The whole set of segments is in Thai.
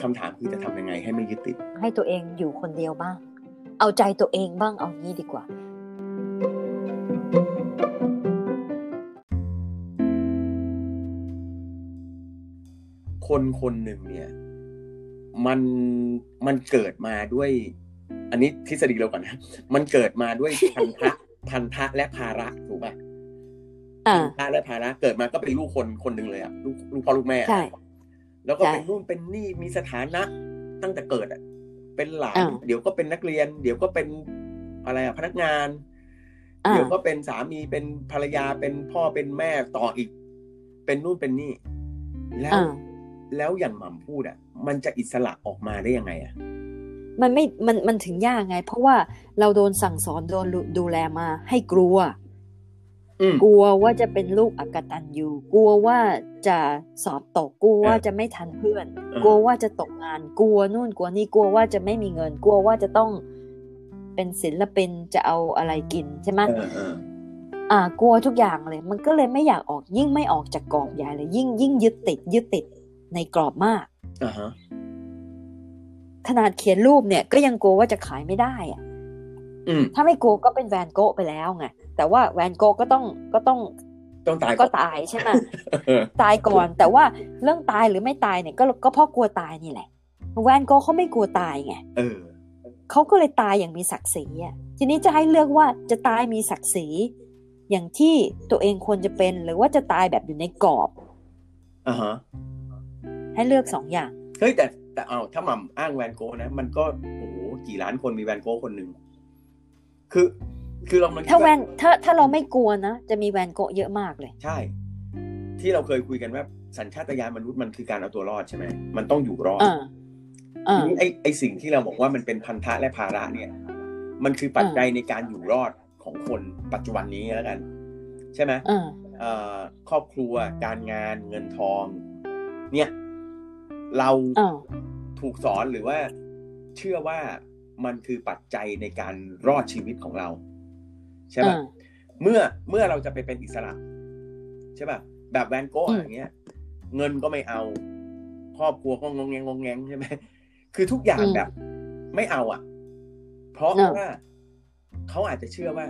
คำถามคือจะทำยังไงให้ไม่ยึดติด ให้ตัวเองอยู่คนเดียวบ้าง เอาใจตัวเองบ้างเอางี้ดีกว่า คนคนหนึ่งเนี่ย มันมันเกิดมาด้วย อันนี้ทฤษฎีเราก่อนนะ มันเกิดมาด้วยพันธะพันธะและภาระ ถูกป่ะอ่าพันธะและภาระเกิดมาก็เป็นลูกคนคนหนึ่งเลยอะลูกลูกพ่อลูกแม่อะใช่แล้วก็เป็นใช่นู่นเป็นนี่มีสถานะตั้งแต่เกิดอะ เป็นหลานอ่าเดี๋ยวก็เป็นนักเรียน เดี๋ยวก็เป็นอะไรอะพนักงานอ่าเดี๋ยวก็เป็นสามีเป็นภรรยาเป็นพ่อเป็นแม่ต่ออีก เป็นนู่นเป็นนี่ แล้วอ่าแล้วอย่างหม่ำพูดอะ มันจะอิสระออกมาได้ยังไงอะมันไม่มันมันถึงยากไง เพราะว่าเราโดนสั่งสอนโดนดูดูแลมาให้กลัวอืม กลัวว่าจะเป็นลูกอกตันยูกลัวว่าจะสอบตกกลัวว่าเออจะไม่ทันเพื่อนเออกลัวว่าจะตกงานกลัวนู่นกลัวนี่กลัวว่าจะไม่มีเงิน กลัวว่าจะต้องเป็นศิลปินจะเอาอะไรกินใช่ไหมเออเอออ่ากลัวทุกอย่างเลย มันก็เลยไม่อยากออกยิ่งไม่ออกจากกรอบใหญ่เลย ยิ่งยิ่งยึดติด ยึดติดในกรอบมากอ่าฮะขนาดเขียนรูปเนี่ย ก็ยังกลัวว่าจะขายไม่ได้อะอืมถ้าไม่กลัวก็เป็นแวนโกะไปแล้วไง แต่ว่าแวนโกะก็ต้องก็ต้องต้องตายก็อนตายใช่ไหมเออตายก่อน แต่ว่าเรื่องตายหรือไม่ตายเนี่ยก็ก็เพราะกลัวตายนี่แหละ แวนโกะเขาไม่กลัวตายไงเออเขาก็เลยตายอย่างมีศักดิ์ศรีอะทีนี้จะให้เลือกว่าจะตายมีศักดิ์ศรีอย่างที่ตัวเองควรจะเป็นหรือว่าจะตายแบบอยู่ในกรอบอ่าฮะให้เลือกสองอย่างเฮ้ยแต่แต่เอาถ้าหม่ำอ้างแวนโก้นะ มันก็โอ้โหกี่ล้านคนมีแวนโก้คนหนึ่งคือ คือเรามันคิดถ้าแวนถ้าถ้าเราไม่กลัวนะ จะมีแวนโกะเยอะมากเลย ใช่ ที่เราเคยคุยกันว่าสัญชาตญาณมนุษย์มันคือการเอาตัวรอดใช่ไหมมันต้องอยู่รอดอ่าอ่าทีนี้ไอไอสิ่งที่เราบอกว่ามันเป็นพันธะและภาระเนี่ย มันคือปัจจัยในการอยู่รอดของคนปัจจุบันนี้แล้วกัน ใช่ไหมอ่าเอ่อครอบครัวการงานเงินทอง เนี่ย เราอ่าถูกสอนหรือว่าเชื่อว่ามันคือปัจจัยในการรอดชีวิตของเรา ใช่ป่ะอ่าเมื่อเมื่อเราจะไปเป็นอิสระ ใช่ป่ะแบบแวนโก้อืมอย่างเงี้ย เงินก็ไม่เอา ครอบครัวก็งงแงงงงแงงใช่ไหมคือทุกอย่างแบบ ไม่เอาอะ เพราะว่าเขาอาจจะเชื่อว่า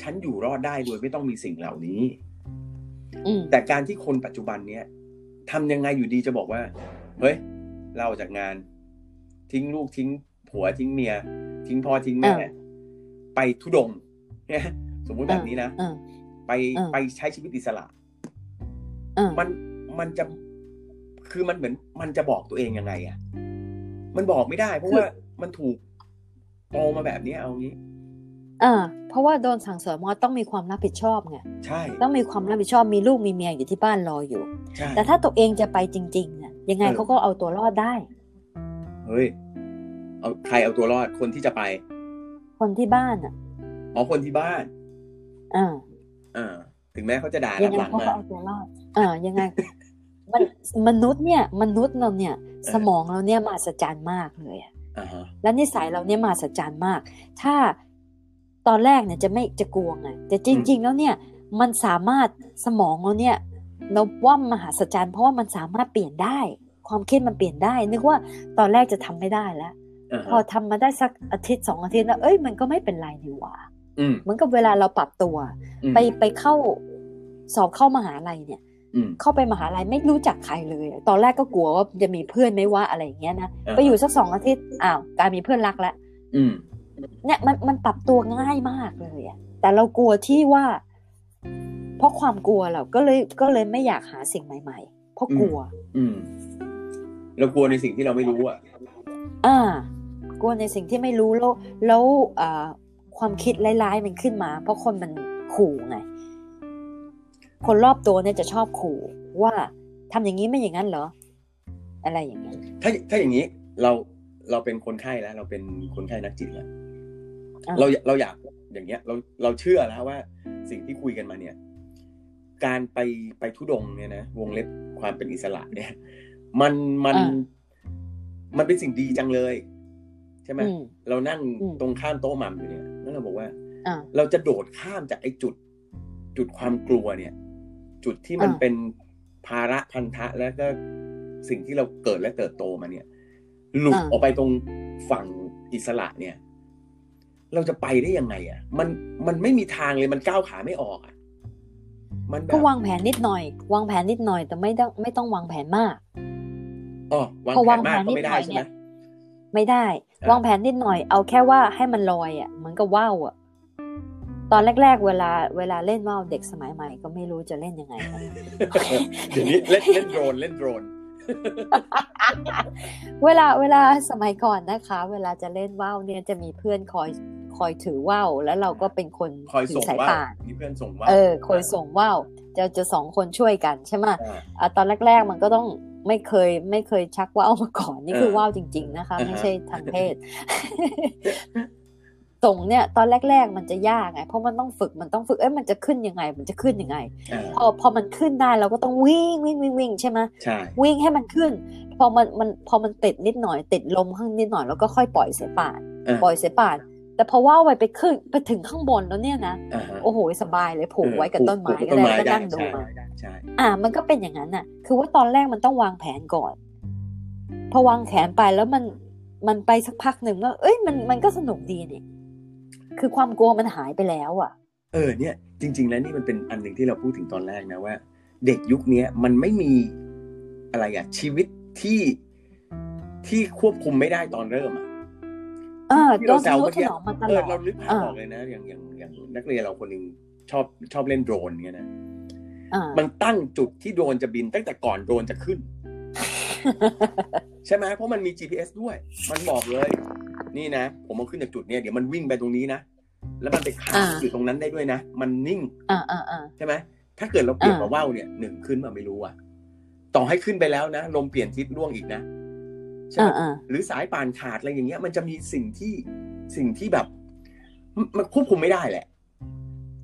ฉันอยู่รอดได้โดยไม่ต้องมีสิ่งเหล่านี้อืมแต่การที่คนปัจจุบันเนี้ยทำยังไงอยู่ดีจะบอกว่า เฮ้ย เราออกจากงาน ทิ้งลูกทิ้งผัวทิ้งเมีย ทิ้งพ่อทิ้งแม่เออไปทุดงค์ เนี่ยสมมุติแบบนี้นะอ่าไปเออไปใช้ชีวิตอิสระอ่ามันมันจะคือมันเหมือนมันจะบอกตัวเองยังไงอะ่ะมันบอกไม่ได้ เพราะว่ามันถูกโตมาแบบนี้เอางี้อ่าเพราะว่าโดนสั่งสอนมาต้องมีความรับผิดชอบไงใช่ต้องมีความรับผิดชอบมีลูกมีเมียอยู่ที่บ้านรออยู่ใช่แต่ถ้าตัวเองจะไปจริงๆน่ะยังไงเออเขาก็เอาตัวรอดได้ เฮ้ย เอาใครเอาตัวรอดคนที่จะไป คนที่บ้านอะ อ๋อคนที่บ้าน อ่าอ่าถึงแม้เขาจะด่ายัรับไงหลังเขามาก็เอาตัวรอดอ่ายังไงมันมนุษย์เนี่ย มนุษย์เราเนี่ย สมองเราเนี่ยมหัศจรรย์มากเลยอะอ่าฮะและนิสัยเราเนี่ยมหัศจรรย์มาก ถ้าตอนแรกเนี่ยจะไม่จะกลัวไงแต่จริง ๆ แล้วเนี่ย มันสามารถสมองเราเนี่ยเราว่ามหัศจรรย์เพราะว่ามันสามารถเปลี่ยนได้ ความคิดมันเปลี่ยนได้ นึกว่าตอนแรกจะทำไม่ได้แล้วอ่าพอฮะทำมาได้สักอาทิตย์สองอาทิตย์แล้วเอ้ยมันก็ไม่เป็นไรนี่หว่าอืม เหมือนกับเวลาเราปรับตัวอืมไปไปเข้าสอบเข้ามหาลัยเนี่ยอืมเข้าไปมหาลัยไม่รู้จักใครเลยอะตอนแรกก็กลัวว่าจะมีเพื่อนไหม่ว่าอะไรอย่างเงี้ยนะอ่าฮะไปอยู่สักสองอาทิตย์อ้าวกลายมีเพื่อนรักแล้วอืมเนี่ยมันมันปรับตัวง่ายมากเลยอะแต่เรากลัวที่ว่า เพราะความกลัวเราก็เลยก็เลยไม่อยากหาสิ่งใหม่ ๆ เพราะกลัว อืมเรากลัวในสิ่งที่เราไม่รู้อะ อ่า กลัวในสิ่งที่ไม่รู้แล้วแล้วอ่า ความคิดร้ายๆมันขึ้นมา เพราะคนมันขู่ไง คนรอบตัวเนี่ยจะชอบขู่ว่าทำอย่างนี้ไม่อย่างนั้นเหรอ อะไรอย่างเงี้ยถ้าถ้าอย่างนี้เราเราเป็นคนไข้แล้ว เราเป็นคนไข้นักจิตแล้วอะเราเราอยากอย่างเงี้ย เราเราเชื่อแล้วว่า สิ่งที่คุยกันมาเนี่ย การไปไปทุดงค์เนี่ยนะวงเล็บความเป็นอิสระเนี่ย มันมันอ่ามันเป็นสิ่งดีจังเลย ใช่ไหมอืมเรานั่งอืมตรงข้ามโต๊ะหมัมอยู่เนี่ยแล้วเราบอกว่าอ่าเราจะโดดข้ามจากไอ้จุด จุดความกลัวเนี่ย จุดที่มันอ่าเป็นภาระพันธะแล้วก็สิ่งที่เราเกิดและเติบโตมาเนี่ย หลุดอ่าออกไปตรงฝั่งอิสระเนี่ย เราจะไปได้ยังไง อะ มันมันไม่มีทางเลยมันก้าวขาไม่ออกอะมันแบก็บวางแผนนิดหน่อย วางแผนนิดหน่อย แต่ไม่ต้องไม่ต้องวางแผนมากอ๋อวางพอแผวางนมากแผนก็นิดไม่หน่ได้อยใช่เนี่ไหมยไม่ได้อ่า วางแผนนิดหน่อยเอาแค่ว่าให้มันลอยอะเหมือนกับว่าวอะ ตอนแรก ๆ เวลาเวลาเล่นว่าวเด็กสมัยใหม่ก็ไม่รู้จะเล่นยังไงกันเดี๋ยวนี้เล่นเล่นโดรนเล่นโดรนเวลาเวลาสมัยก่อนนะคะ เวลาจะเล่นว่าวเนี่ยจะมีเพื่อนคอยคอยถือว่าวแล้วเราก็เป็นคนคอยถืส่งสายว่าป่านมีเพื่อนส่งว่าเออคอยส่งว่าวจะจะสองคนช่วยกันใช่ไหมอ่าอะตอนแรก ๆ มันก็ต้อง ไม่เคยไม่เคยชักว่าวมาก่อนนี่คือเออว่าวจริง ๆ นะคะอ่าฮะไม่ใช่ทางเพศส่งเนี่ยตอนแรก ๆ มันจะยากไงเพราะมันต้องฝึกมันต้องฝึกเอ้ยมันจะขึ้นยังไง มันจะขึ้นยังไงอ่าพอพอมันขึ้นได้เราก็ต้องวิ่งวิ่งวิ่งวิ่งใช่ไหมใช่วิ่งให้มันขึ้น พอมันมันพอมันติดนิดหน่อย ติดลมข้างนิดหน่อยแล้วก็ค่อยปล่อยสายป่านอ่าปล่อยสายป่าน แต่พอว่าวไปไปขึ้นไปถึงข้างบนแล้วเนี่ยนะอ่าฮะโอ้โหสบายเลยผูกไว้กับต้นไม้ปลูก็ต้นได้ไม้ก็ได้นั่งดูใช่มาใช่อ่า มันก็เป็นอย่างนั้นน่ะ คือว่าตอนแรกมันต้องวางแผนก่อนพอวางแผนไปแล้วมันมันไปสักพักหนึ่งว่าเอ้ยมันมันก็สนุกดีนี่คือความกลัวมันหายไปแล้ว อะ เออเนี่ย จริง ๆ แล้วนี่มันเป็นอันหนึ่งที่เราพูดถึงตอนแรกนะว่า เด็กยุคเนี้ยมันไม่มีอะไรอะชีวิตที่ที่ควบคุมไม่ได้ตอนเริ่มอะเออ ที่โดเรานแซทะวนุเมื่อกี้ถนอมมาตเอลออดเราลึกภาพอ่าออกเลยนะ อย่างอย่างอย่างนักเรียนเราคนหนึ่งชอบชอบเล่นโดรนเงี้ยนะอ่ามันตั้งจุดที่โดรนจะบินตั้งแต่ก่อนโดรนจะขึ้น ใช่ไหมเพราะมันมี GPS ด้วย มันบอกเลย นี่นะ ผมเอาขึ้นจากจุดเนี้ยเดี๋ยวมันวิ่งไปตรงนี้นะ แล้วมันไปค้างอ่าอยู่ตรงนั้นได้ด้วยนะ มันนิ่งอ่าอ่าอ่าใช่ไหมถ้าเกิดเราเปลี่ยนอ่ามาว่าวเนี่ยหนึ่งขึ้นมาไม่รู้อะ ต่อให้ขึ้นไปแล้วนะลมเปลี่ยนทิศล่วงอีกนะ ใช่ไหมอ่าอ่าหรือสายป่านขาดอะไรอย่างเงี้ย มันจะมีสิ่งที่สิ่งที่แบบ มันมันควบคุมไม่ได้แหละ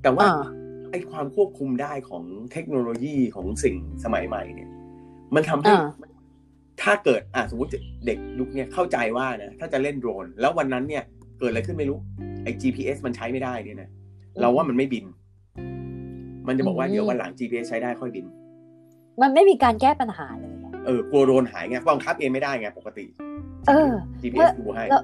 แต่ว่าอ่าไอ้ความควบคุมได้ของเทคโนโลยีของสิ่งสมัยใหม่เนี่ย มันทำให้อ่าถ้าเกิดอะสมมติเด็กยุคเนี้ยเข้าใจว่านะถ้าจะเล่นโดรน แล้ววันนั้นเนี่ยเกิดอะไรขึ้นไม่รู้ไอ้ GPS มันใช้ไม่ได้เนี่ยนะเราว่ามันไม่บิน มันจะบอกว่าอืมเดี๋ยววันหลัง GPS ใช้ได้ค่อยบิน มันไม่มีการแก้ปัญหาเลยอะ เออกลัวโดรนหายไงบังคับเองไม่ได้ไงปกติ เออ GPS ดูให้แล้ว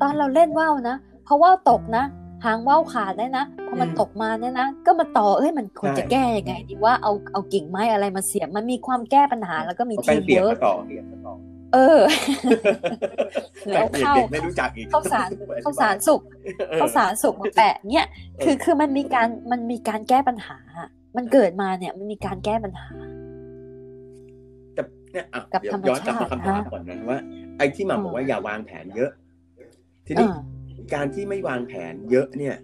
ตอนเราเล่นว่าวนะเพราะว่าวตกนะหางว่าวขาดได้นะพอมันอืมตกมาเนี่ยนะก็มาต่อเอ้ยมันควรใช่จะแก้ยังไงดีว่าเอาเอากิ่งไม้อะไรมาเสียบมันมีความแก้ปัญหาแล้วก็มีเอาทีแป้งมเปียกเวิร์มากต่อเปียกมาต่อเออแป้แล้งวเปียกเข้าเด็กไม่รู้จักอีกเข้าสารเข้าสารสุกเออเข้าสารสุกมาแปะเนี่ยคือคือมันมีการมันมีการแก้ปัญหา มันเกิดมาเนี่ยมันมีการแก้ปัญหาแต่ เนี่ยอะกับเดี๋ยวธรรมย้อนกลับมาชาติคำถามฮะก่อนนะว่า ไอ้ที่หมาอืมบอกว่าอย่าวางแผนเยอะ ทีนี้อ่าการที่ไม่วางแผนเยอะเนี่ย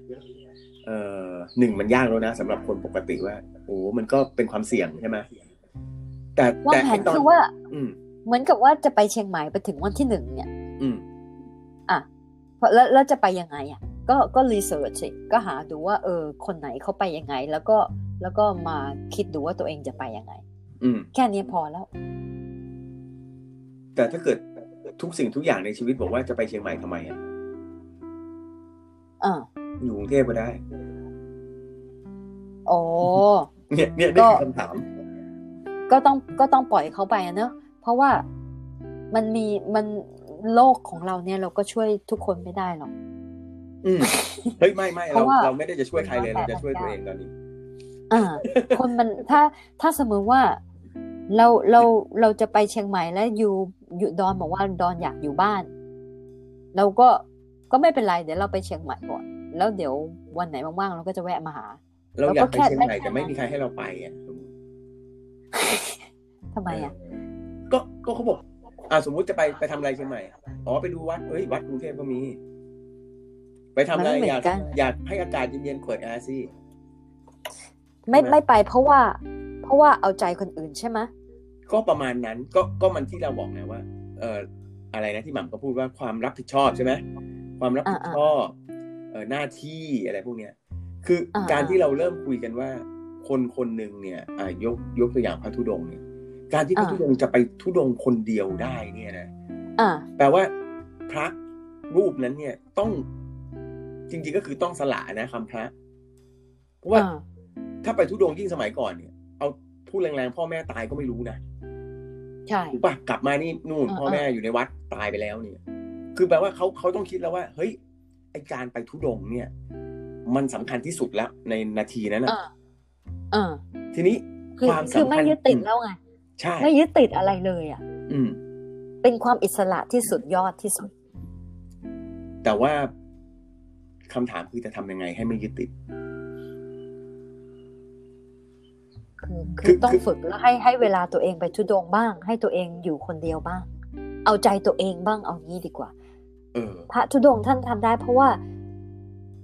เอ่อหนึ่งมันยากแล้วนะสำหรับคนปกติว่าโอ้มันก็เป็นความเสี่ยงใช่ไหมแต่วางแต่แผนไตคือว่าอืมเหมือนกับว่าจะไปเชียงใหม่ไปถึงวันที่หนึ่งเนี่ย อืม อะเพราะแล้วแล้วจะไปยังไงอะ ก็ก็รีเสิร์ชสิก็หาดูว่า เออ คนไหนเขาไปยังไง แล้วก็แล้วก็มาคิดดูว่าตัวเองจะไปยังไง อืม แค่นี้พอแล้ว แต่ถ้าเกิดทุกสิ่งทุกอย่างในชีวิตบอกว่าจะไปเชียงใหม่ทำไมอะอ่าอยู่กรุงเทพก็ได้ โอ้เนี่ยเนี่ยก็นี่คือคำถาม ก็ต้องก็ต้องปล่อยเขาไปอะเนอะเพราะว่ามันมีมันโลกของเราเนี่ยเราก็ช่วยทุกคนไม่ได้หรอกอืมเฮ้ยไม่ไม่เพเราราะว่าเราไม่ได้จะช่วยใครเลยมันเราจะช่วยแปลกตัวเองตอนนี้ อ่า คนมันถ้าถ้าสมมติว่า เราเราเราจะไปเชียงใหม่แล้วอยู่อยู่ดอนบอกว่าดอนอยากอยู่บ้าน เราก็ก็ไม่เป็นไรเดี๋ยวเราไปเชียงใหม่ก่อน แล้วเดี๋ยววันไหนว่างๆเราก็จะแวะมาหา เราอยากไปเราก็แค่เชียงใหม่ได้แค่แต่ไม่นั้นมีใครให้เราไปอะทำไมอะ ก็ก็เขาบอกอ่าสมมุติจะไปไปทำอะไรเชียงใหม่อ๋อไปดูวัดเฮ้ยวัดกรุงเทพก็มี ไปทำอะไรมันไม่เหมืออนยากกันอยากให้อากาศเย็นๆเปิดแอร์สิไม่ใช่ไหมไม่ไปเพราะว่า เพราะว่าเอาใจคนอื่นใช่ไหมก็ประมาณนั้นก็ก็มันที่เราบอกไงว่า เอ่ออะไรนะที่หม่ำก็พูดว่าความรับผิดชอบใช่ไหมความรับผิดชอบเอ่อหน้าที่อะไรพวกเนี้ยคืออาการที่เราเริ่มคุยกันว่า คนคนหนึ่งเนี่ยอ่ายกยกตัวอย่างพระธุดงค์เนี่ย การที่พระอ่าธุดงค์จะไปธุดงค์คนเดียวได้เนี่ยนะอ่าแปลว่าพระรูปนั้นเนี่ยต้องจริงๆก็คือต้องสละนะคำพระ เพราะว่าอ่าถ้าไปทุดงค์ยิ่งสมัยก่อนเนี่ยเอา พูดแรงๆพ่อแม่ตายก็ไม่รู้นะใช่ถูกปะกลับมานี่นู่นเออพ่อแม่อยู่ในวัดตายไปแล้วเนี่ย คือแปลว่าเขาเขาต้องคิดแล้วว่า เฮ้ยไอการไปทุดงค์เนี่ย มันสำคัญที่สุดแล้วในนาทีนั้นเอนะอเออทีนี้คือความคือสำไม่คัญยึดติดแล้วไงใช่ไม่ยึดติดอะไรเลยอะ อืม เป็นความอิสระที่สุดยอดที่สุด แต่ว่าคำถามคือจะทำยังไงให้ไม่ยึดติด คือคืคืออต้องคือฝึกแล้วให้ให้เวลาตัวเองไปทุดงค์บ้าง ให้ตัวเองอยู่คนเดียวบ้าง เอาใจตัวเองบ้างเอางี้ดีกว่าเออพระธุดงค์ท่านทำได้ เพราะว่า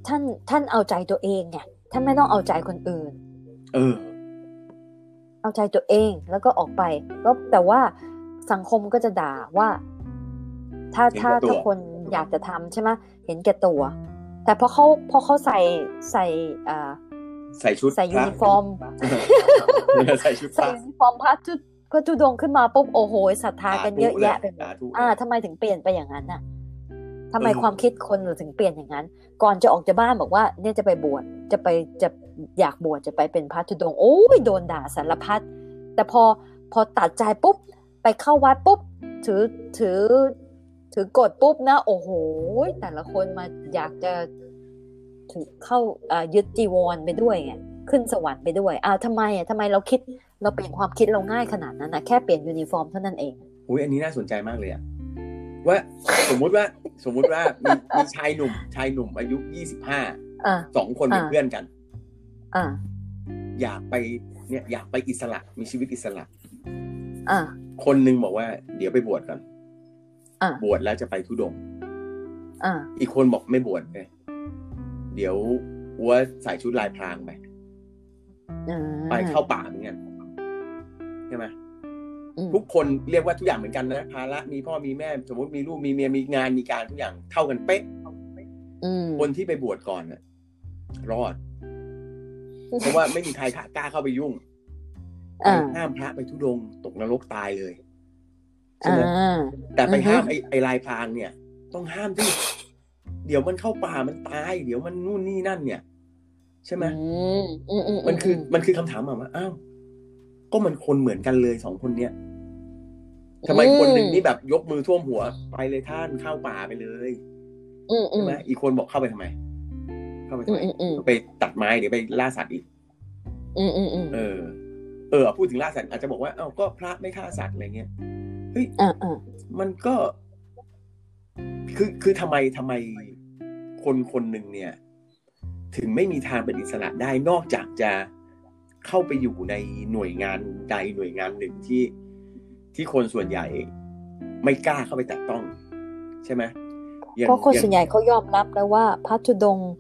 ท่านท่านเอาใจตัวเองไงท่านไม่ต้องเอาใจคนอื่น เออ เอาใจตัวเองแล้วก็ออกไป ก็แต่ว่าสังคมก็จะด่าว่า ถ้าเห็นถ้าแก่ตัวถ้าคนอยากจะทำใช่ไหมเห็นแก่ตัว แต่พอเขาพอเขาใส่ใส่อ่า ใส่ชุดใส่ยูพระนิฟอร์มใส่ชุดพใส่ระยูนิฟอร์มพระจุดพระจุดงค์ขึ้นมาปุ๊บโอ้โหศรัทธากันเยอะแยะไปหมสาดธุอ่าทำไมถึงเปลี่ยนไปอย่างนั้นน่ะทำไมเออความคิดคนถึงเปลี่ยนอย่างนั้น ก่อนจะออกจากบ้านบอกว่า เนี่ยจะไปบวชจะไปจะอยากบวชจะไปเป็นพระธุดงค์โอ้ยโดนด่าสารพัดแต่พอพอตัดใจปุ๊บ ไปเข้าวัดปุ๊บ ถือถือ ถือกฎปุ๊บนะ โอ้โหแต่ละคนมาอยากจะ ถือเข้าอ่ายึดจีวรไปด้วยไงขึ้นสวรรค์ไปด้วยอ้าวทำไมอะทำไมเราคิดเราเปลี่ยนความคิดเราง่ายขนาดนั้นนะแค่เปลี่ยนยูนิฟอร์มเท่านั้นเองอุ้ยอันนี้น่าสนใจมากเลยอะว่าสมมุติว่าสมมุติว่ามีมีชายหนุ่ม ชายหนุ่มอายุยี่สิบห้าอ่าสองคนเป็นอ่าเพื่อนกันอ่าอยากไปเนี่ยอยากไปอิสระมีชีวิตอิสระอ่าคนหนึ่งบอกว่า เดี๋ยวไปบวชก่อนอ่าบวชแล้วจะไปทุดงค์อ่าอีกคนบอกไม่บวชเลย เดี๋ยวอัวใส่ชุดลายพรางไปอ่าไปเข้าป่าเหมือนกันใช่ไหมอืมทุกคนเรียกว่าทุกอย่างเหมือนกันนะภาระมีพ่อมีแม่ สมมติมีลูกมีเมียมีงานมีการทุกอย่างเท่ากันเป๊ะอืมคนที่ไปบวชก่อนน่ะ รอด เพราะว่าไม่มีใครกล้าเข้าไปยุ่งอ่าห้ามพระไปทุดงค์ตกนรกตายเลยใช่อ่ไหมาแต่ไปอือฮึห้ามไอ้ไอ้ลายพรางเนี่ย ต้องห้ามที่ เดี๋ยวมันเข้าป่ามันตาย เดี๋ยวมันนู่นนี่นั่นเนี่ย ใช่ไหมอืมอืมอืมมันคือ มันคือคำถามอะว่าอ้าวก็มันคนเหมือนกันเลยสองคนเนี้ยทำไมคนหนึ่งนี่แบบยกมือท่วมหัว ไปเลยท่านเข้าป่าไปเลยอืมอืใช่มไหมอีกคนบอกเข้าไปทำไม เข้าไปอืทำมไมอืมอืมไปตัดไม้เดี๋ยวไปล่าสัตว์อีกอืมอืมอืมเออ เออพูดถึงล่าสัตว์อาจจะบอกว่าเอ้าก็พระไม่ฆ่าสัตว์อะไรเงี้ยเฮ้ยอ่าอ่ามันก็ คือคือทำไมทำไม คนคนหนึ่งเนี่ย ถึงไม่มีทางเป็นอิสระได้นอกจากจะเข้าไปอยู่ในหน่วยงานใดหน่วยงานหนึ่งที่ที่คนส่วนใหญ่ไม่กล้าเข้าไปแตะต้อง ใช่ไหมอย่างเพราะคนอย่างส่วนใหญ่เขายอมรับแล้วว่าพระธุดงค์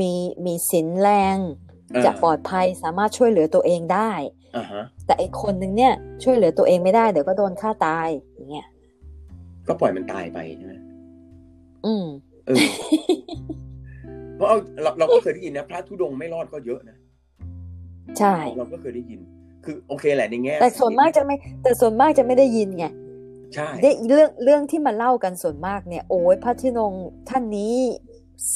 มีมีศีลแรงเออจะปลอดภัยสามารถช่วยเหลือตัวเองได้อ่าฮะแต่อีกคนนึงเนี่ย ช่วยเหลือตัวเองไม่ได้เดี๋ยวก็โดนฆ่าตายอย่างเงี้ยก็ปล่อยมันตายไปใช่ไหมอืม เออ เพราะเอาเราเราก็เคยได้ยินนะพระธุดงค์ไม่รอดก็เยอะนะใช่ เราก็เคยได้ยิน คือโอเคแหละในแง่ แต่ส่วนมากจะไม่ แต่ส่วนมากจะไม่ได้ยินไงใช่ได้เรื่องเรื่องที่มาเล่ากันส่วนมากเนี่ย โอ้ยพระธุดงค์ท่านนี้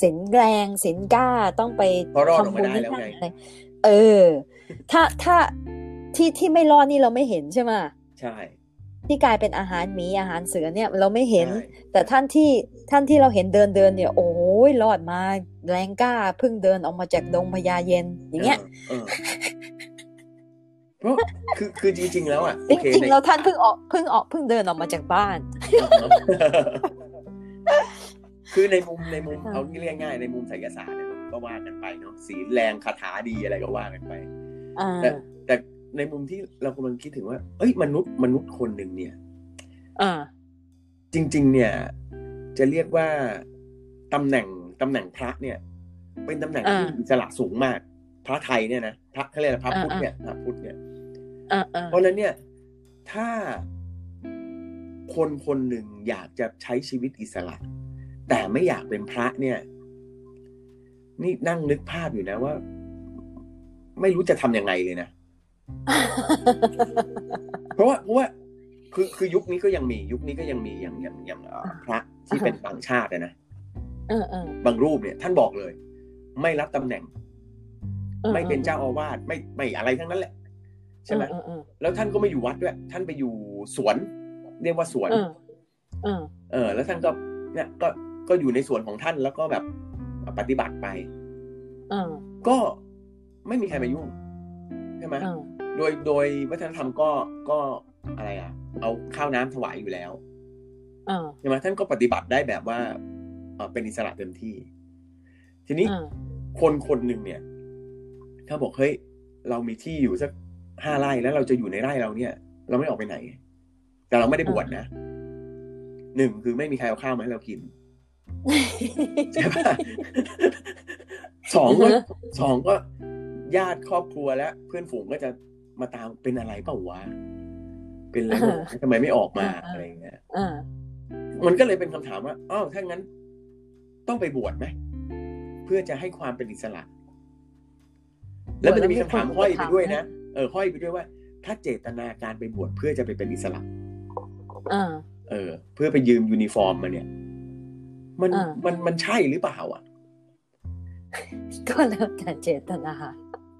ศีลแรงศีลกล้าต้องไปเพราะรอดออกทำมาบุญได้ที่แล้วนั่นไงอะไรเออ ถ้าถ้าที่ที่ไม่รอดนี่เราไม่เห็นใช่ไหมใช่ ที่กลายเป็นอาหารหมีอาหารเสือเนี่ยเราไม่เห็นใช่แต่ท่านที่ท่านที่เราเห็นเดินเดินเนี่ย โอ้ยรอดมาแรงกล้าเพิ่งเดินออกมาจากดงพญาเย็นอย่างเงี้ยเออเออเพราะคือคือจริงๆแล้วอะจโอเคริงในๆแล้วท่านเพิ่งออกเพิ่งออกเพิ่งเดินออกมาจากบ้าน คือในมุมในมุมค่ะเอาที่เรียกง่ายในมุมไสยศาสตร์เนี่ยก็ว่ากันไปเนาะสีลแรงคาถาดีอะไรก็ว่ากันไปอ่าแต่แต่ ในมุมที่เรากำลังคิดถึงว่า เอ้ยมนุษย์มนุษย์คนหนึ่งเนี่ยอ่าจริง ๆ เนี่ย จะเรียกว่าตำแหน่งตำแหน่งพระเนี่ย เป็นตำแหน่งที่อ่าอิสระสูงมาก พระไทยเนี่ยนะพระเขาเรียกอะไรพระพุทธอ่าเนี่ยพระพุทธเนี่ยอ่าอ่าเพราะฉะนั้นเนี่ย ถ้าคนคนหนึ่งอยากจะใช้ชีวิตอิสระ แต่ไม่อยากเป็นพระเนี่ย นี่นั่งนึกภาพอยู่นะว่า ไม่รู้จะทำยังไงเลยนะ เพราะว่าเพราะว่าคือคือยุคนี้ก็ยังมียุคนี้ก็ยังมีอย่างอย่างอย่างเอ่อพระที่เป็นต่างชาติอะนะเออเออบางรูปเนี่ย ท่านบอกเลย ไม่รับตำแหน่งออไม่เป็นเจ้าอาวาสไม่ไม่อะไรทั้งนั้นแหละ ใช่ไหมเออเออแล้วท่านก็ไม่อยู่วัดด้วย ท่านไปอยู่สวน เรียกว่าสวนเออเออเออ แล้วท่านก็เนี่ยก็ก็อยู่ในสวนของท่านแล้วก็แบบปฏิบัติไปเออก็ไม่มีใครมายุ่งใช่ไหมเออ โดยโดยวัฒนธรรมก็ก็อะไรอะ เอาข้าวน้ำถวายอยู่แล้วเออใช่ไหมท่านก็ปฏิบัติได้แบบว่าเอ่อเป็นอิสระเต็มที่ ทีนี้เออคนคนหนึ่งเนี่ย ถ้าบอกเฮ้ยเรามีที่อยู่สักห้าไร่แล้วเราจะอยู่ในไร่เราเนี่ย เราไม่ออกไปไหน แต่เราไม่ได้บวชนะหนึ่งคือไม่มีใครเอาข้าวมาให้เรากินใช่ปะสองก็สองก็ญาติครอบครัวและเพื่อนฝูงก็จะ มาตามเป็นอะไรเปล่าวะเป็นอะไรวะทำไมไม่ออกมาเออเออออะไรอย่างเงี้ยเออมันก็เลยเป็นคำถามว่าอ้าวถ้างั้น ต้องไปบวชไหมเพื่อจะให้ความเป็นอิสระ แล้วมันจะมีคำถามห้อยไปด้วยนะเออห้อยไปด้วยว่า ถ้าเจตนาการไปบวชเพื่อจะไปเป็นอิสระเออเออเพื่อไปยืมยูนิฟอร์มมาเนี่ย มันอ่ามันมันใช่หรือเปล่า อะ ก็แล้วแต่เจตนา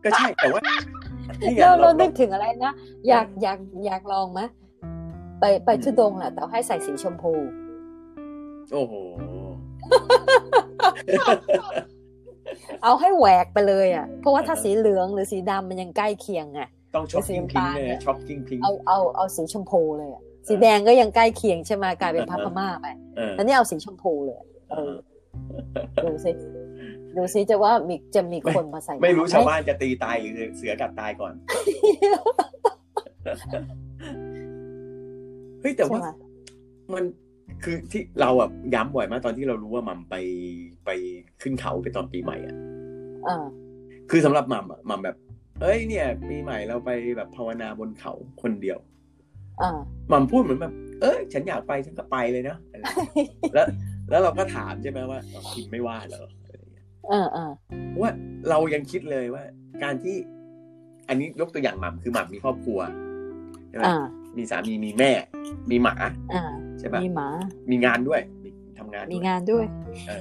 ก็ใช่แต่ว่านี่ไง เราเราเรานึกถึงอะไรนะ อยากอยากอยากลองไหมไปไปธุดงค์แหละแต่ให้ใส่สีชมพู โอ้โห เอาให้แหวกไปเลยอะ เพราะว่าถ้าสีเหลืองหรือสีดำมันยังใกล้เคียงไงต้อง shocking pink สีน้ำตาลเลยเนี่ย shocking pink เอาเอาเอาสีชมพูเลยอะสีแดงก็ยังใกล้เคียงใช่ไหมกลายเป็นพระพม่าไปเออแล้วนี่เอาสีชมพูเลยเออดูสิ ดูสิจะว่ามีจะมีคนมาใส่ ไม่รู้หชาวบ้านจะตีตายหรือเสือกัดตายก่อน เฮ้ยแต่ใช่ว่าไหมมันคือที่เราอะย้ำบ่อยมากตอนที่เรารู้ว่ามัมไปไปขึ้นเขาไปตอนปีใหม่อะอ่าคือสำหรับมัมอะมัมแบบ เอ้ยเนี่ย ปีใหม่เราไปแบบภาวนาบนเขาคนเดียวอ่ามัมพูดเหมือนแบบ เอ้ยฉันอยากไปฉันก็ไปเลยเนาะอะไรอย่างเงี้ยแล้ว แล้วเราก็ถามใช่ไหมว่าอ๋อคิดไม่ว่าเหรออะไรอย่าง เงี้ยเออเออเพราะว่าเรายังคิดเลยว่า การที่ อันนี้ยกตัวอย่างหม่ำคือหม่ำมีครอบครัวใช่ไหมอ่ามีสามีมีแม่ มีหมาอ่าใช่ปะมีหมา มีงานด้วยมีทำงานมีด้วยงานด้วยเออ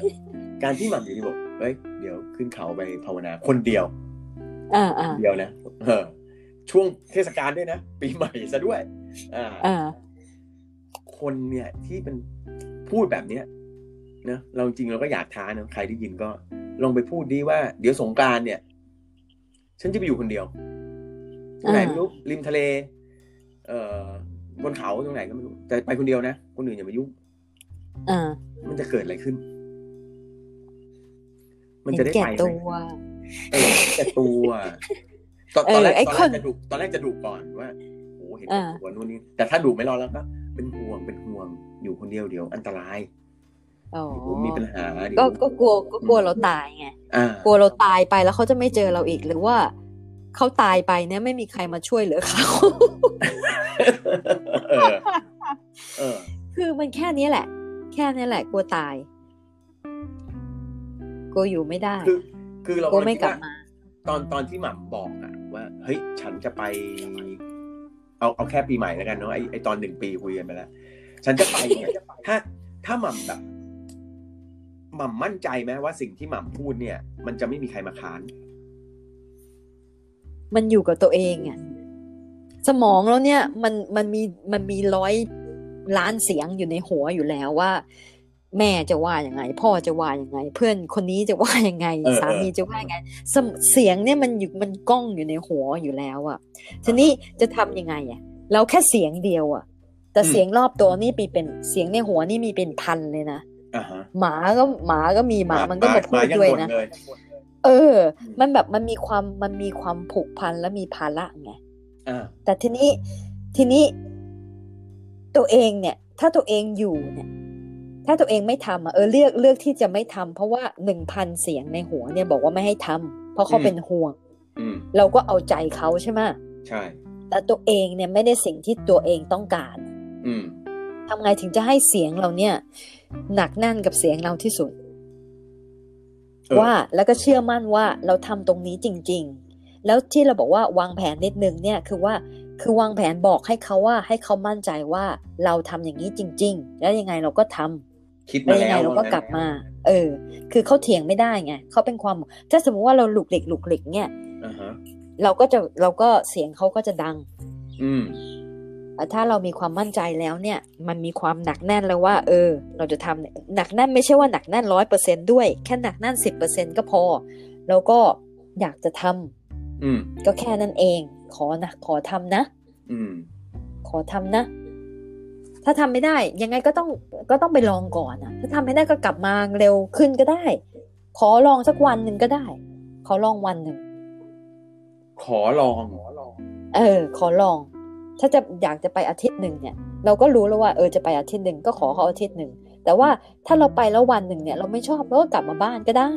การที่หม่ำอยู่ดีบอกเฮ้ยเดี๋ยวขึ้นเขาไปภาวนาคนเดียวอ่าอ่าเดียวนะเออ ช่วงเทศกาลด้วยนะ ปีใหม่ซะด้วยอ่าอ่าคนเนี่ยที่เป็นพูดแบบเนี้ยนะเราจริงเราก็อยากท้านะใครได้ยินก็ ลองไปพูดดีว่า เดี๋ยวสงกรารเนี่ย ฉันจะไปอยู่คนเดียวตรงไหนไม่รู้ริมทะเล เอ่อบนเขาตรงไหนก็ไม่รู้แต่ไปคนเดียวนะคนอื่นอย่ามายุ่งอ่ามันจะเกิดอะไรขึ้น มันจะได้เห็นไปแก่ไหมตัวเออแต่ตัวตอนเออตอนแรกไอ้ตอนคแรนกจะดุตอนแรกจะดุก่อนว่าโอ้เห็นอ่าแก่ตัวนู่นนี่แต่ถ้าดุไม่รอดแล้วก็เป็นห่วงเป็นห่วงอยู่คนเดียวเดี๋ยวอันตราย อ๋อเดี๋ยวมีปัญหาเดี๋ยวก็ก็กลัวก็กลัวเราตายไงอ่ากลัวเราตายไปแล้วเขาจะไม่เจอเราอีกหรือว่าเขาตายไปเนี่ยไม่มีใครมาช่วยเหลือเขาเออเออคือมันแค่นี้แหละ แค่นี้แหละ กลัวตาย กลัวอยู่ไม่ได้ คือคือเรากลัวไม่คิดกลับว่ามาตอนตอนที่หม่ำบอกอะว่า เฮ้ย ฉันจะไป เอาเอาแค่ปีใหม่แล้วกันเนาะไอไอตอนหนึ่งปีคุยกันไปแล้ว ฉันจะไปเนี่ยถ้าถ้าหม่ำแบบ หม่ำมั่นใจไหมว่าสิ่งที่หม่ำพูดเนี่ย มันจะไม่มีใครมาค้าน มันอยู่กับตัวเองอะสมองแล้วเนี่ยมันมันมีมันมีร้อยล้านเสียงอยู่ในหัวอยู่แล้วว่า แม่จะว่ายังไง พ่อจะว่ายังไง เพื่อนคนนี้จะว่ายังไงเออเออสามีจะว่ายังไงสมเสียงเนี่ยมันอยู่มันก้องอยู่ในหัวอยู่แล้วอะทีนี้จะทำยังไงอะเราแค่เสียงเดียวอะแต่เสียงรอบตัวนี่มีเป็นเสียงในหัวนี่มีเป็นพันเลยนะอ่าฮะ หมาก็หมาก็มีหมามันก็มาพูดยัด้วยบ่นะเลยเออ มันแบบมันมีความมันมีความผูกพันและมีภาระไงอ่าแต่ทีนี้ทีนี้ตัวเองเนี่ย ถ้าตัวเองอยู่เนี่ย ถ้าตัวเองไม่ทำอะเออเลือกเลือกที่จะไม่ทำเพราะว่าหนึ่งพันเสียงในหัวเนี่ยบอกว่าไม่ให้ทำเพราะเขาอืมเป็นห่วงอืมเราก็เอาใจเขาใช่ไหมใช่ แต่ตัวเองเนี่ยไม่ได้สิ่งที่ตัวเองต้องการ อืม ทำไงถึงจะให้เสียงเราเนี่ย หนักแน่นกับเสียงเราที่สุดเออว่าแล้วก็เชื่อมั่นว่าเราทำตรงนี้จริง ๆ แล้วที่เราบอกว่าวางแผนนิดนึงเนี่ยคือว่าคือวางแผนบอกให้เขาว่าให้เขามั่นใจว่าเราทำอย่างนี้จริง ๆ แล้วยังไงเราก็ทำคิดแล้มาวยังแล้ไงวเราก็กลับมา เออ คือเขาเถียงไม่ได้ไงเขาเป็นความ ถ้าสมมติว่าเราหลุกหลิกหลุกหลิกเนี่ยอ่าฮะเราก็จะเราก็เสียงเขาก็จะดัง อืม ถ้าเรามีความมั่นใจแล้วเนี่ย มันมีความหนักแน่นแล้วว่า เออ เราจะทำหนักแน่นไม่ใช่ว่าหนักแน่นร้อยเปอร์เซนด้วย แค่หนักแน่นสิบเปอร์เซ็นก็พอ แล้วก็อยากจะทำอืมก็แค่นั้นเอง ขอนะขอทำนะอืมขอทำนะ ถ้าทำไม่ได้ ยังไงก็ต้องก็ต้องไปลองก่อนนะถ้าทำไม่ได้ก็กลับมาเร็วขึ้นก็ได้ ขอลองสักวันหนึ่งก็ได้ ขอลองวันหนึ่งขอลอง เออ ขอลอง ถ้าจะอยากจะไปอาทิตย์หนึ่งเนี่ย เราก็รู้แล้วว่าเออจะไปอาทิตย์หนึ่งก็ขอเขาอาทิตย์หนึ่งแต่ว่าถ้าเราไปแล้ววันหนึ่งเนี่ยเราไม่ชอบเราก็กลับมาบ้านก็ได้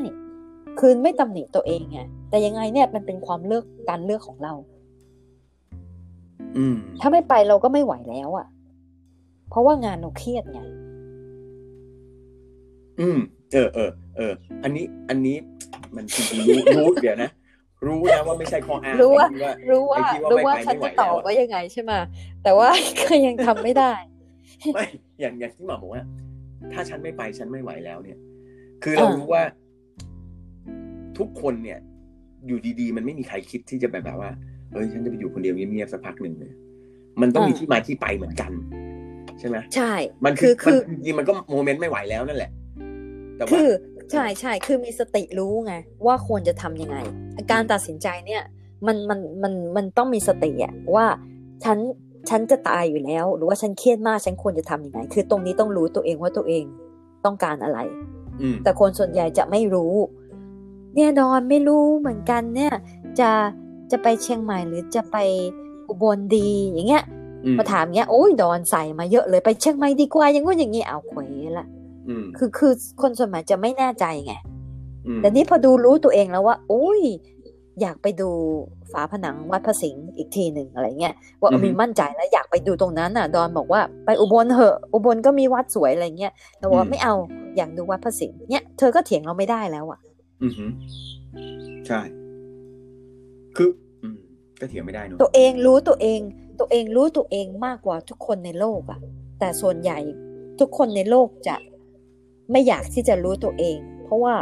คืนไม่ตำหนิตัวเองไงแต่ยังไงเนี่ยมันเป็นความเลือกการเลือกของเราอืมถ้าไม่ไปเราก็ไม่ไหวแล้วอะ่ะ เพราะว่างานเราเครียดไง อืม เออเออเออ อันนี้ อันนี้มันจริงๆรู้รู้เดี๋ยวนะ รู้นะว่าไม่ใช่ข้ออ้างรู้ว่าไอ้ที่ว่ารู้ว่าไอ้ที่ว่ารู้ไม่ว่าไปฉันไม่ไหวจะตอบแล้วอะว่ายังไงใช่ไหมแต่ว่าก็ยังทำไม่ได้ไม่อย่างอย่างที่หมอบอกว่า ถ้าฉันไม่ไปฉันไม่ไหวแล้วเนี่ย คือเราอ่ารู้ว่า ทุกคนเนี่ย อยู่ดีๆ มันไม่มีใครคิดที่จะแบบแบบว่าเอ้ยฉันจะไปอยู่คนเดียวเงียบๆสักพักหนึ่งเลยมันต้องมีที่มาที่ไปเหมือนกัน ใช่ไหมใช่ มันคืคืออมันคือจริงๆมันก็โมเมนต์ไม่ไหวแล้วนั่นแหละ แต่ว่าคือ ใช่ใช่คือมีสติรู้ไงว่าควรจะทำยังไง การตัดสินใจเนี่ยมันมันมันมันต้องมีสติอะว่าฉันฉันจะตายอยู่แล้ว หรือว่าฉันเครียดมากฉันควรจะทำยังไง คือตรงนี้ต้องรู้ตัวเองว่าตัวเองต้องการอะไรอืมแต่คนส่วนใหญ่จะไม่รู้ เนี่ยดอนไม่รู้เหมือนกันเนี่ย จะจะไปเชียงใหม่หรือจะไปอุบลดีอย่างเงี้ยอืมมาถามเงี้ยโอ้ยดอนใส่มาเยอะเลยไปเชียงใหม่ดีกว่าอย่างงู้นอย่างงี้เอาเขวละอืม คือคือคนส่วนใหญ่จะไม่แน่ใจไงอืมแต่นี่พอดูรู้ตัวเองแล้วว่าโอ้ย อยากไปดูฝาผนังวัดพระสิงห์อีกทีหนึ่งอะไรเงี้ยว่าเออมีมั่นใจแล้วอยากไปดูตรงนั้นน่ะ ดอนบอกว่าไปอุบลเหอะ อุบลก็มีวัดสวยอะไรเงี้ยแต่ว่าไม่เอาอยากดูวัดพระสิงห์เนี่ยเธอก็เถียงเราไม่ได้แล้วอะ อืมฮึใช่ คืออืมก็เถียงไม่ได้เนอะตัวเองรู้ตัวเอง ตัวเองรู้ตัวเองมากกว่าทุกคนในโลกอะแต่ส่วนใหญ่ทุกคนในโลกจะ ไม่อยากที่จะรู้ตัวเอง เพราะว่า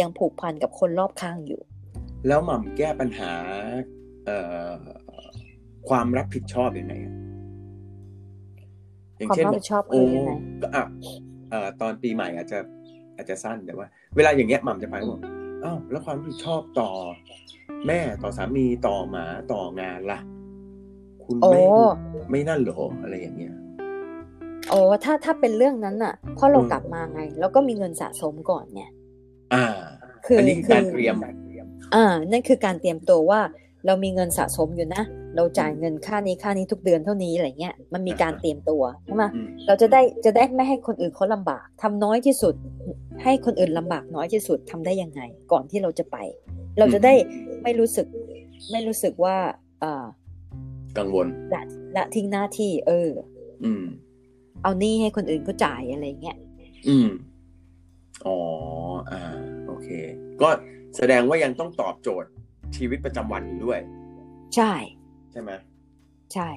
ยังผูกพันกับคนรอบข้างอยู่ แล้วหม่ำแก้ปัญหาเอ่อความรับผิดชอบยังไงอะอย่างเช่นความรับผิดชอบโอ้คือยังไงก็อะเอ่อตอนปีใหม่อาจจะอาจจะสั้นแต่ว่า เวลาอย่างเงี้ยหม่ำจะไปบอกอ้าวแล้วความรับผิดชอบต่อ แม่ต่อสามีต่อหมาต่องานล่ะ คุณโอ้ไม่ไม่นั่นเหรออะไรอย่างเงี้ย โอ้ถ้าถ้าเป็นเรื่องนั้นน่ะเพราะเราอืมกลับมาไง แล้วก็มีเงินสะสมก่อนไงอ่า คืออันนี้คือการคือเตรียม อ่า นั่นคือการเตรียมตัวว่า เรามีเงินสะสมอยู่นะ เราจ่ายเงินค่านี้ค่านี้ทุกเดือนเท่านี้อะไรเงี้ย มันมีการเตรียมตัวใช่ไหมอืมเราจะได้จะได้ไม่ให้คนอื่นเขาลำบากทำน้อยที่สุด ให้คนอื่นลำบากน้อยที่สุดทำได้ยังไง ก่อนที่เราจะไป เราจะได้ไม่รู้สึก ไม่รู้สึกว่าอ่ากังวลละละทิ้งหน้าที่ เออ อืม เอาหนี้ให้คนอื่นก็จ่ายอะไรเงี้ย อืม อ๋อ อ่า โอเค ก็แสดงว่ายังต้องตอบโจทย์ชีวิตประจำวันอยู่ด้วย ใช่ ใช่ไหม ใช่